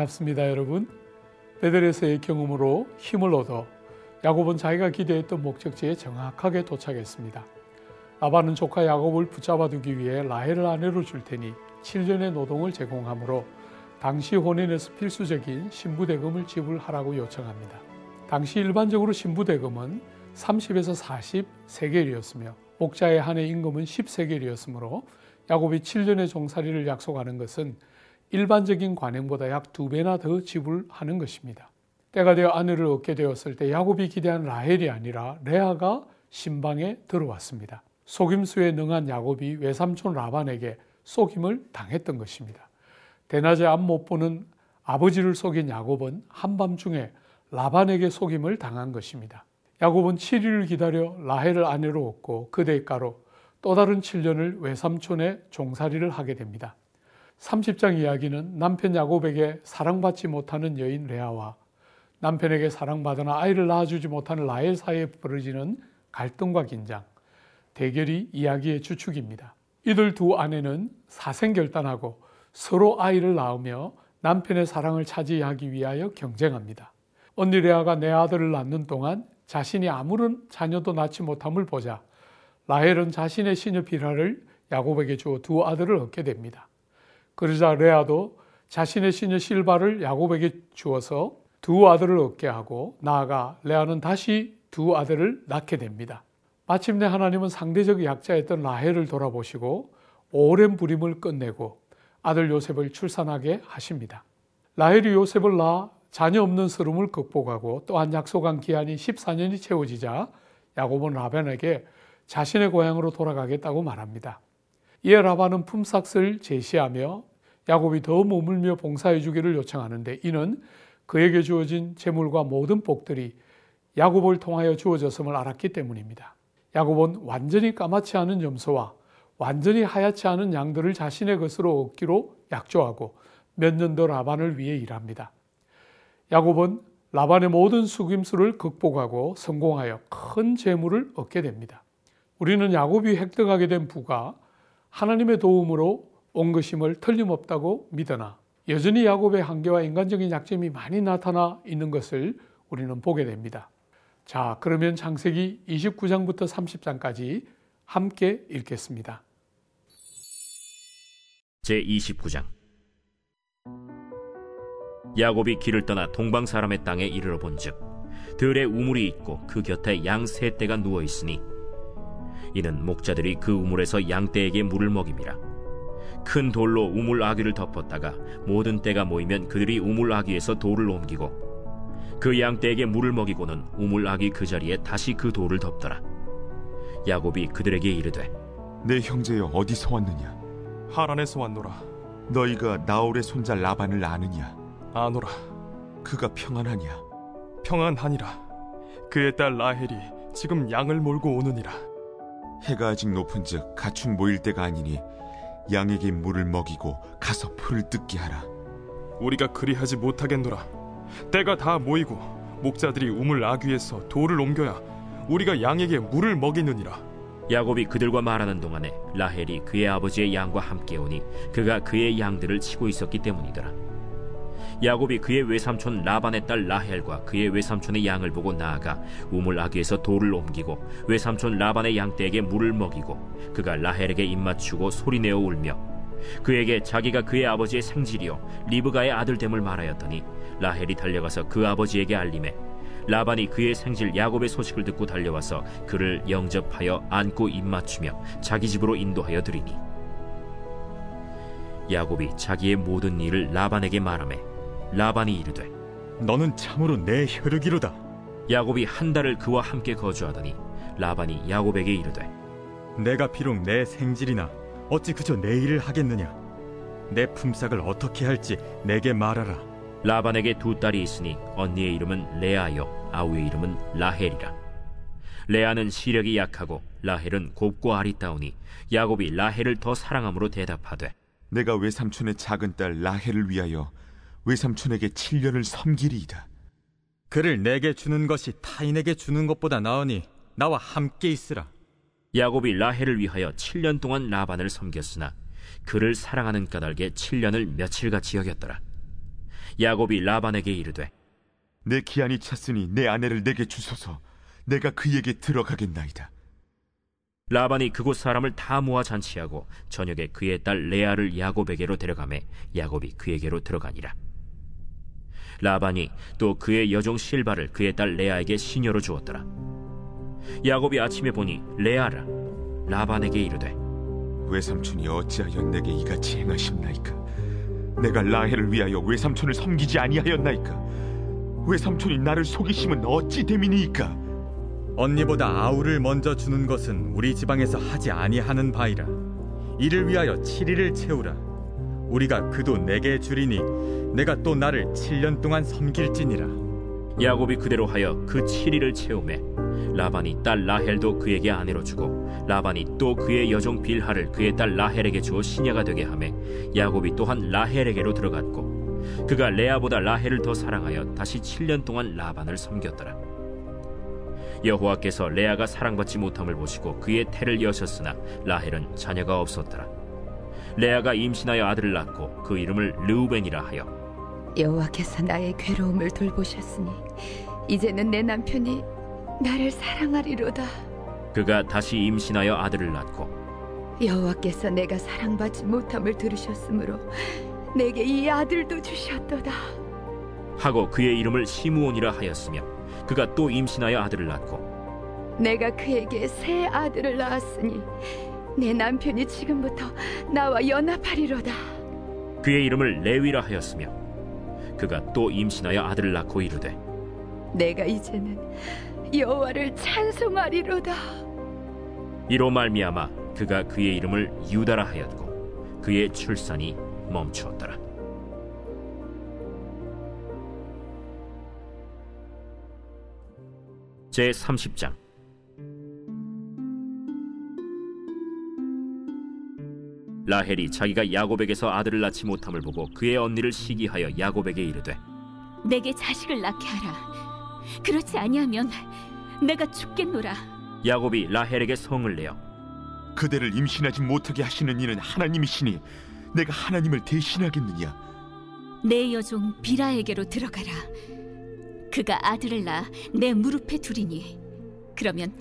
반갑습니다, 여러분. 베델에서의 경험으로 힘을 얻어 야곱은 자기가 기대했던 목적지에 정확하게 도착했습니다. 라반은 조카 야곱을 붙잡아 두기 위해 라헬을 아내로 줄 테니 7년의 노동을 제공하므로 당시 혼인에서 필수적인 신부 대금을 지불하라고 요청합니다. 당시 일반적으로 신부 대금은 30에서 40 세겔이었으며 목자의 한해 임금은 10세겔이었으므로 야곱이 7년의 종살이를 약속하는 것은 일반적인 관행보다 약 두 배나 더 지불하는 것입니다. 때가 되어 아내를 얻게 되었을 때 야곱이 기대한 라헬이 아니라 레아가 신방에 들어왔습니다. 속임수에 능한 야곱이 외삼촌 라반에게 속임을 당했던 것입니다. 대낮에 앞 못 보는 아버지를 속인 야곱은 한밤중에 라반에게 속임을 당한 것입니다. 야곱은 7일을 기다려 라헬을 아내로 얻고 그 대가로 또 다른 7년을 외삼촌의 종살이를 하게 됩니다. 30장 이야기는 남편 야곱에게 사랑받지 못하는 여인 레아와 남편에게 사랑받으나 아이를 낳아주지 못하는 라헬 사이에 벌어지는 갈등과 긴장, 대결이 이야기의 주축입니다. 이들 두 아내는 사생결단하고 서로 아이를 낳으며 남편의 사랑을 차지하기 위하여 경쟁합니다. 언니 레아가 내 아들을 낳는 동안 자신이 아무런 자녀도 낳지 못함을 보자 라헬은 자신의 시녀 비라를 야곱에게 주어 두 아들을 얻게 됩니다. 그러자 레아도 자신의 시녀 실바를 야곱에게 주어서 두 아들을 얻게 하고 나아가 레아는 다시 두 아들을 낳게 됩니다. 마침내 하나님은 상대적 약자였던 라헬을 돌아보시고 오랜 부림을 끝내고 아들 요셉을 출산하게 하십니다. 라헬이 요셉을 낳아 자녀 없는 서름을 극복하고 또한 약속한 기한이 14년이 채워지자 야곱은 라반에게 자신의 고향으로 돌아가겠다고 말합니다. 이에 라반은 품삯을 제시하며 야곱이 더 머물며 봉사해 주기를 요청하는데 이는 그에게 주어진 재물과 모든 복들이 야곱을 통하여 주어졌음을 알았기 때문입니다. 야곱은 완전히 까맣지 않은 염소와 완전히 하얗지 않은 양들을 자신의 것으로 얻기로 약조하고 몇 년 더 라반을 위해 일합니다. 야곱은 라반의 모든 숙임수를 극복하고 성공하여 큰 재물을 얻게 됩니다. 우리는 야곱이 획득하게 된 부가 하나님의 도움으로 온 것임을 틀림없다고 믿으나 여전히 야곱의 한계와 인간적인 약점이 많이 나타나 있는 것을 우리는 보게 됩니다. 자, 그러면 창세기 29장부터 30장까지 함께 읽겠습니다. 제 29장 야곱이 길을 떠나 동방 사람의 땅에 이르러 본즉 들에 우물이 있고 그 곁에 양 세 떼가 누워 있으니 이는 목자들이 그 우물에서 양 떼에게 물을 먹임이라 큰 돌로 우물 아귀를 덮었다가 모든 떼가 모이면 그들이 우물 아귀에서 돌을 옮기고 그 양 떼에게 물을 먹이고는 우물 아귀 그 자리에 다시 그 돌을 덮더라. 야곱이 그들에게 이르되 내 형제여 어디서 왔느냐? 하란에서 왔노라. 너희가 나홀의 손자 라반을 아느냐? 아노라. 그가 평안하냐? 평안하니라. 그의 딸 라헬이 지금 양을 몰고 오느니라. 해가 아직 높은즉 가축 모일 때가 아니니 양에게 물을 먹이고 가서 풀을 뜯게 하라. 우리가 그리하지 못하겠노라. 때가 다 모이고 목자들이 우물 아귀에서 돌을 옮겨야 우리가 양에게 물을 먹이느니라. 야곱이 그들과 말하는 동안에 라헬이 그의 아버지의 양과 함께 오니 그가 그의 양들을 치고 있었기 때문이더라 야곱이 그의 외삼촌 라반의 딸 라헬과 그의 외삼촌의 양을 보고 나아가 우물 아귀에서 돌을 옮기고 외삼촌 라반의 양떼에게 물을 먹이고 그가 라헬에게 입맞추고 소리내어 울며 그에게 자기가 그의 아버지의 생질이요 리브가의 아들됨을 말하였더니 라헬이 달려가서 그 아버지에게 알림해 라반이 그의 생질 야곱의 소식을 듣고 달려와서 그를 영접하여 안고 입맞추며 자기 집으로 인도하여 드리니 야곱이 자기의 모든 일을 라반에게 말하매 라반이 이르되 너는 참으로 내 혈육이로다. 야곱이 한 달을 그와 함께 거주하더니 라반이 야곱에게 이르되 내가 비록 내 생질이나 어찌 그저 내 일을 하겠느냐? 내 품삯을 어떻게 할지 내게 말하라. 라반에게 두 딸이 있으니 언니의 이름은 레아요 아우의 이름은 라헬이라 레아는 시력이 약하고 라헬은 곱고 아리따우니 야곱이 라헬을 더 사랑함으로 대답하되 내가 외삼촌의 작은 딸 라헬을 위하여 외삼촌에게 7년을 섬기리이다 그를 내게 주는 것이 타인에게 주는 것보다 나으니 나와 함께 있으라. 야곱이 라헬을 위하여 7년 동안 라반을 섬겼으나 그를 사랑하는 까닭에 7년을 며칠같이 여겼더라 야곱이 라반에게 이르되 내 기한이 찼으니 내 아내를 내게 주소서 내가 그에게 들어가겠나이다 라반이 그곳 사람을 다 모아 잔치하고 저녁에 그의 딸 레아를 야곱에게로 데려가매 야곱이 그에게로 들어가니라. 라반이 또 그의 여종 실바를 그의 딸 레아에게 시녀로 주었더라. 야곱이 아침에 보니 레아라 라반에게 이르되 외삼촌이 어찌하여 내게 이같이 행하셨나이까 내가 라헬을 위하여 외삼촌을 섬기지 아니하였나이까 외삼촌이 나를 속이심은 어찌 됨이니이까 언니보다 아우를 먼저 주는 것은 우리 지방에서 하지 아니하는 바이라. 이를 위하여 7일을 채우라. 우리가 그도 내게 주리니 내가 또 나를 7년 동안 섬길지니라. 야곱이 그대로 하여 그 7일을 채우매 라반이 딸 라헬도 그에게 아내로 주고 라반이 또 그의 여종 빌하를 그의 딸 라헬에게 주어 시녀가 되게 하매 야곱이 또한 라헬에게로 들어갔고 그가 레아보다 라헬을 더 사랑하여 다시 7년 동안 라반을 섬겼더라 여호와께서 레아가 사랑받지 못함을 보시고 그의 태를 여셨으나 라헬은 자녀가 없었더라 레아가 임신하여 아들을 낳고 그 이름을 르우벤이라 하여 여호와께서 나의 괴로움을 돌보셨으니 이제는 내 남편이 나를 사랑하리로다. 그가 다시 임신하여 아들을 낳고 여호와께서 내가 사랑받지 못함을 들으셨으므로 내게 이 아들도 주셨도다. 하고 그의 이름을 시므온이라 하였으며 그가 또 임신하여 아들을 낳고 내가 그에게 새 아들을 낳았으니 내 남편이 지금부터 나와 연합하리로다. 그의 이름을 레위라 하였으며 그가 또 임신하여 아들을 낳고 이르되 내가 이제는 여호와를 찬송하리로다. 이로 말미암아 그가 그의 이름을 유다라 하였고 그의 출산이 멈추었더라 제 30장 라헬이 자기가 야곱에게서 아들을 낳지 못함을 보고 그의 언니를 시기하여 야곱에게 이르되 내게 자식을 낳게 하라. 그렇지 아니하면 내가 죽겠노라. 야곱이 라헬에게 성을 내어 그대를 임신하지 못하게 하시는 이는 하나님이시니 내가 하나님을 대신하겠느냐 내 여종 비라에게로 들어가라. 그가 아들을 낳아 내 무릎에 두리니 그러면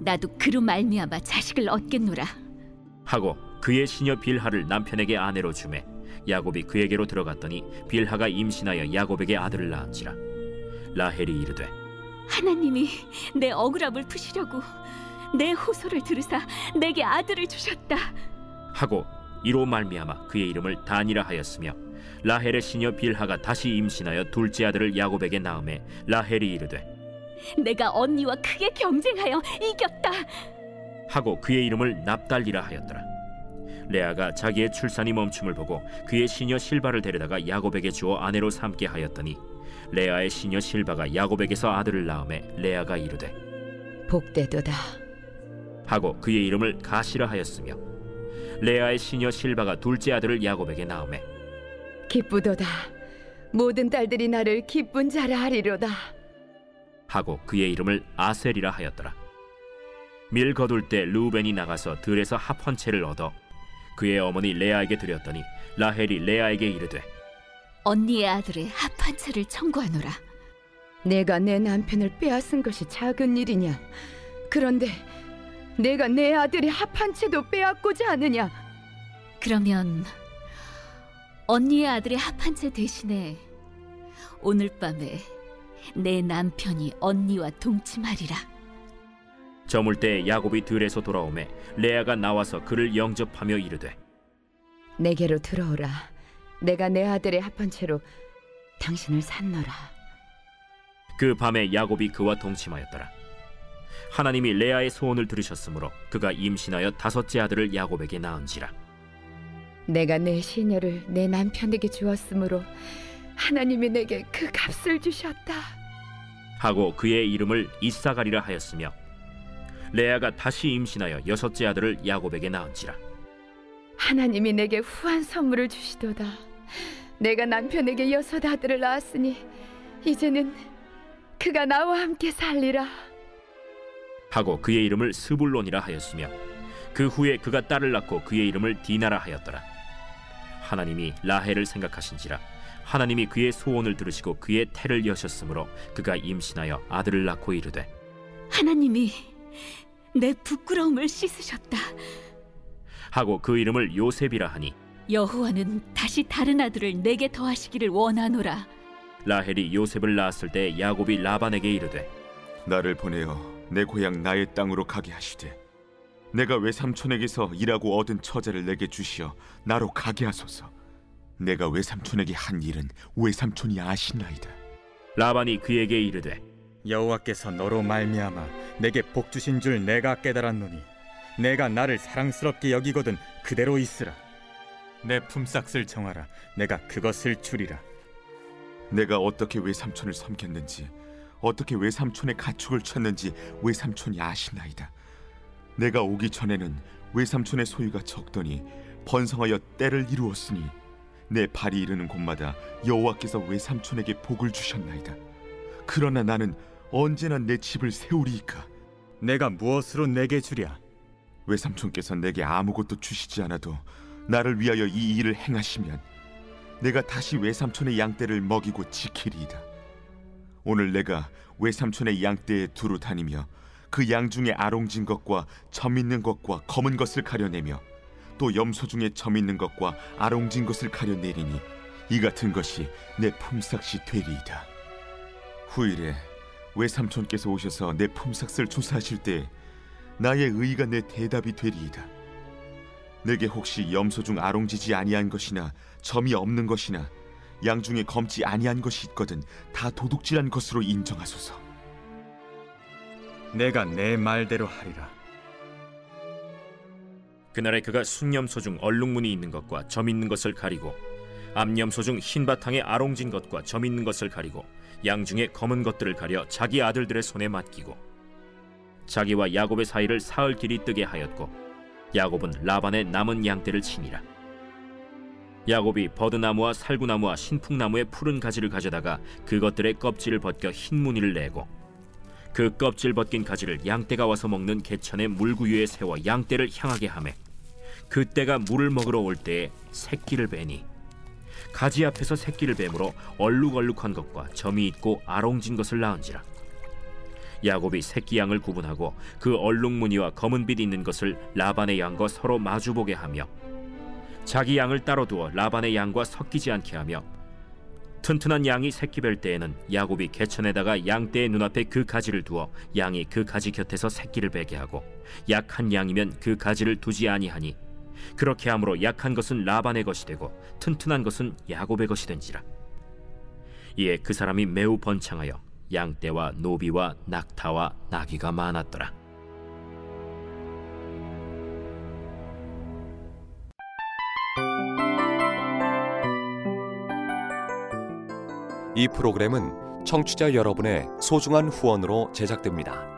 나도 그로 말미암아 자식을 얻겠노라. 하고 그의 시녀 빌하를 남편에게 아내로 주매 야곱이 그에게로 들어갔더니 빌하가 임신하여 야곱에게 아들을 낳은지라 라헬이 이르되 하나님이 내 억울함을 푸시려고 내 호소를 들으사 내게 아들을 주셨다. 하고 이로 말미암아 그의 이름을 단이라 하였으며 라헬의 시녀 빌하가 다시 임신하여 둘째 아들을 야곱에게 낳음에 라헬이 이르되 내가 언니와 크게 경쟁하여 이겼다. 하고 그의 이름을 납달리라 하였더라 레아가 자기의 출산이 멈춤을 보고 그의 시녀 실바를 데려다가 야곱에게 주어 아내로 삼게 하였더니 레아의 시녀 실바가 야곱에게서 아들을 낳음에 레아가 이르되 복되도다. 하고 그의 이름을 가시라 하였으며 레아의 시녀 실바가 둘째 아들을 야곱에게 낳음에 기쁘도다. 모든 딸들이 나를 기쁜 자라 하리로다. 하고 그의 이름을 아셀이라 하였더라. 밀 거둘 때 루벤이 나가서 들에서 합한 채를 얻어 그의 어머니 레아에게 드렸더니 라헬이 레아에게 이르되 언니의 아들의 합한 채를 청구하노라. 내가 내 남편을 빼앗은 것이 작은 일이냐? 그런데 내가 내 아들의 합한 채도 빼앗고자 하느냐? 그러면 언니의 아들의 합한 채 대신에 오늘 밤에 내 남편이 언니와 동침하리라. 저물 때 야곱이 들에서 돌아오매 레아가 나와서 그를 영접하며 이르되 내게로 들어오라. 내가 내 아들의 합한 채로 당신을 산노라. 그 밤에 야곱이 그와 동침하였더라. 하나님이 레아의 소원을 들으셨으므로 그가 임신하여 다섯째 아들을 야곱에게 낳은지라. 내가 내 시녀를 내 남편에게 주었으므로 하나님이 내게 그 값을 주셨다. 하고 그의 이름을 이사가리라 하였으며 레아가 다시 임신하여 여섯째 아들을 야곱에게 낳은지라. 하나님이 내게 후한 선물을 주시도다. 내가 남편에게 여섯 아들을 낳았으니 이제는 그가 나와 함께 살리라. 하고 그의 이름을 스불론이라 하였으며 그 후에 그가 딸을 낳고 그의 이름을 디나라 하였더라. 하나님이 라헬을 생각하신지라 하나님이 그의 소원을 들으시고 그의 태를 여셨으므로 그가 임신하여 아들을 낳고 이르되 하나님이 내 부끄러움을 씻으셨다. 하고 그 이름을 요셉이라 하니 여호와는 다시 다른 아들을 내게 더하시기를 원하노라. 라헬이 요셉을 낳았을 때 야곱이 라반에게 이르되 나를 보내어 내 고향 나의 땅으로 가게 하시되 내가 외삼촌에게서 일하고 얻은 처자를 내게 주시어 나로 가게 하소서 내가 외삼촌에게 한 일은 외삼촌이 아시나이다 라반이 그에게 이르되 여호와께서 너로 말미암아 내게 복 주신 줄 내가 깨달았노니 내가 나를 사랑스럽게 여기거든 그대로 있으라. 내 품삯을 정하라. 내가 그것을 주리라. 내가 어떻게 외삼촌을 섬겼는지 어떻게 외삼촌의 가축을 쳤는지 외삼촌이 아시나이다. 내가 오기 전에는 외삼촌의 소유가 적더니 번성하여 때를 이루었으니 내 발이 이르는 곳마다 여호와께서 외삼촌에게 복을 주셨나이다. 그러나 나는 언제나 내 집을 세우리이까 내가 무엇으로 내게 주랴 외삼촌께서 내게 아무것도 주시지 않아도 나를 위하여 이 일을 행하시면 내가 다시 외삼촌의 양떼를 먹이고 지키리이다. 오늘 내가 외삼촌의 양떼에 두루 다니며 그 양 중에 아롱진 것과 점 있는 것과 검은 것을 가려내며 또 염소 중에 점 있는 것과 아롱진 것을 가려내리니 이 같은 것이 내 품삯이 되리이다. 후일에 외삼촌께서 오셔서 내 품삯을 조사하실 때 나의 의가 내 대답이 되리이다. 내게 혹시 염소 중 아롱지지 아니한 것이나 점이 없는 것이나 양 중에 검지 아니한 것이 있거든 다 도둑질한 것으로 인정하소서. 내가 내 말대로 하리라 그날에 그가 숭염소 중 얼룩무늬 있는 것과 점 있는 것을 가리고 암염소 중 흰 바탕에 아롱진 것과 점 있는 것을 가리고 양 중에 검은 것들을 가려 자기 아들들의 손에 맡기고 자기와 야곱의 사이를 사흘 길이 뜨게 하였고 야곱은 라반의 남은 양떼를 치니라. 야곱이 버드나무와 살구나무와 신풍나무의 푸른 가지를 가져다가 그것들의 껍질을 벗겨 흰 무늬를 내고 그 껍질 벗긴 가지를 양떼가 와서 먹는 개천의 물구유에 세워 양떼를 향하게 하매 그때가 물을 먹으러 올 때에 새끼를 베니 가지 앞에서 새끼를 뱀으로 얼룩얼룩한 것과 점이 있고 아롱진 것을 낳은지라. 야곱이 새끼 양을 구분하고 그 얼룩 무늬와 검은 빛 있는 것을 라반의 양과 서로 마주보게 하며 자기 양을 따로 두어 라반의 양과 섞이지 않게 하며 튼튼한 양이 새끼 뵐 때에는 야곱이 개천에다가 양떼의 눈앞에 그 가지를 두어 양이 그 가지 곁에서 새끼를 베게 하고 약한 양이면 그 가지를 두지 아니하니 그렇게 함으로 약한 것은 라반의 것이 되고 튼튼한 것은 야곱의 것이 된지라 이에 그 사람이 매우 번창하여 양떼와 노비와 낙타와 나귀가 많았더라 이 프로그램은 청취자 여러분의 소중한 후원으로 제작됩니다.